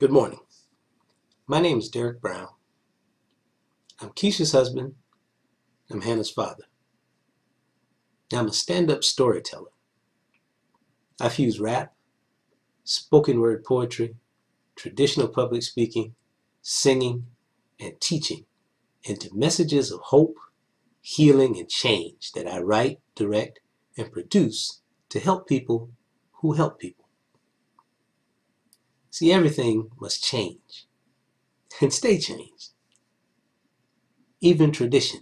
Good morning. My name is Derek Brown. I'm Keisha's husband. I'm Hannah's father. I'm a stand up storyteller. I fuse rap, spoken word poetry, traditional public speaking, singing, and teaching into messages of hope, healing, and change that I write, direct, and produce to help people who help people. See, everything must change and stay changed. Even tradition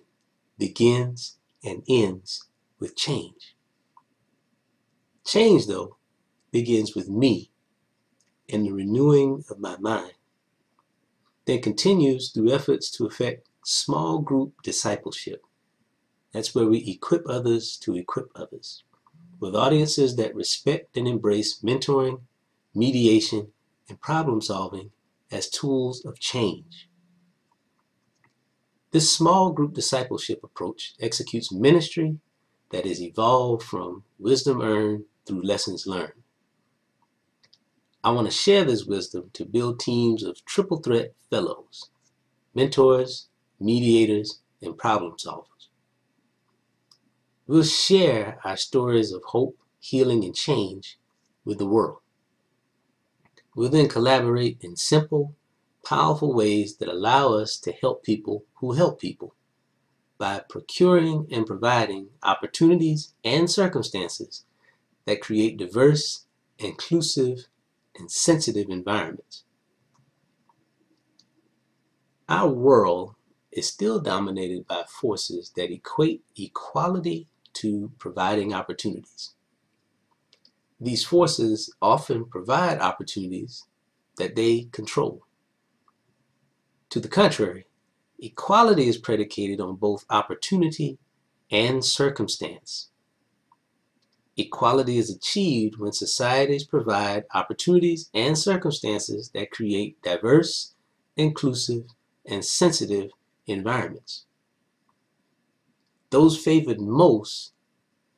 begins and ends with change. Change, though, begins with me and the renewing of my mind, then continues through efforts to effect small group discipleship. That's where we equip others to equip others with audiences that respect and embrace mentoring, mediation, and problem solving as tools of change. This small group discipleship approach executes ministry that is evolved from wisdom earned through lessons learned. I want to share this wisdom to build teams of triple threat fellows, mentors, mediators, and problem solvers. We'll share our stories of hope, healing, and change with the world. We'll then collaborate in simple, powerful ways that allow us to help people who help people by procuring and providing opportunities and circumstances that create diverse, inclusive, and sensitive environments. Our world is still dominated by forces that equate equality to providing opportunities. These forces often provide opportunities that they control. To the contrary, equality is predicated on both opportunity and circumstance. Equality is achieved when societies provide opportunities and circumstances that create diverse, inclusive, and sensitive environments. Those favored most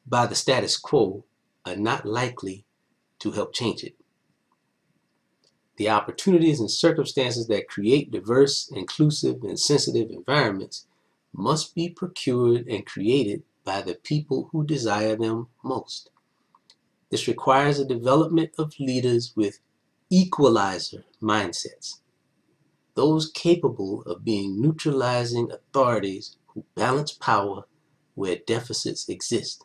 by the status quo are not likely to help change it. The opportunities and circumstances that create diverse, inclusive, and sensitive environments must be procured and created by the people who desire them most. This requires a development of leaders with equalizer mindsets, those capable of being neutralizing authorities who balance power where deficits exist.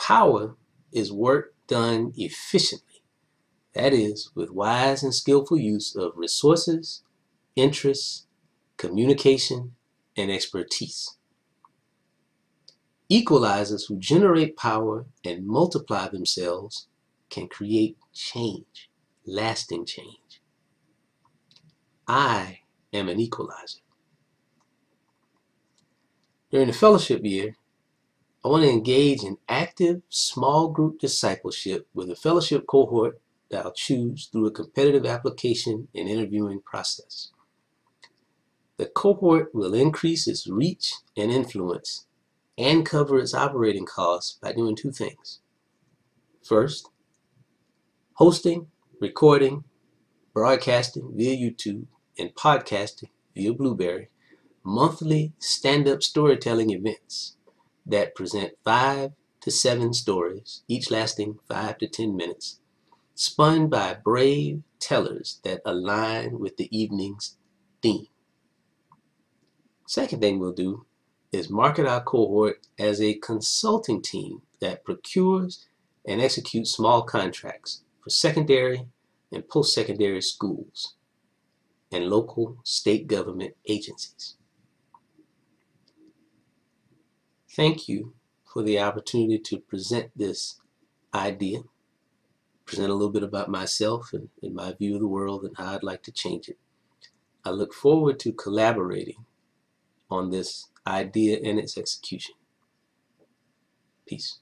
Power is work done efficiently, that is, with wise and skillful use of resources, interests, communication, and expertise. Equalizers who generate power and multiply themselves can create change, lasting change. I am an equalizer. During the fellowship year, I want to engage in active small group discipleship with a fellowship cohort that I'll choose through a competitive application and interviewing process. The cohort will increase its reach and influence and cover its operating costs by doing two things. First, hosting, recording, broadcasting via YouTube, and podcasting via Blubrry monthly stand up storytelling events that present five to seven stories, each lasting five to ten minutes, spun by brave tellers that align with the evening's theme. Second thing we'll do is market our cohort as a consulting team that procures and executes small contracts for secondary and post-secondary schools and local state government agencies. Thank you for the opportunity to present this idea, present a little bit about myself and, and my view of the world and how I'd like to change it. I look forward to collaborating on this idea and its execution. Peace.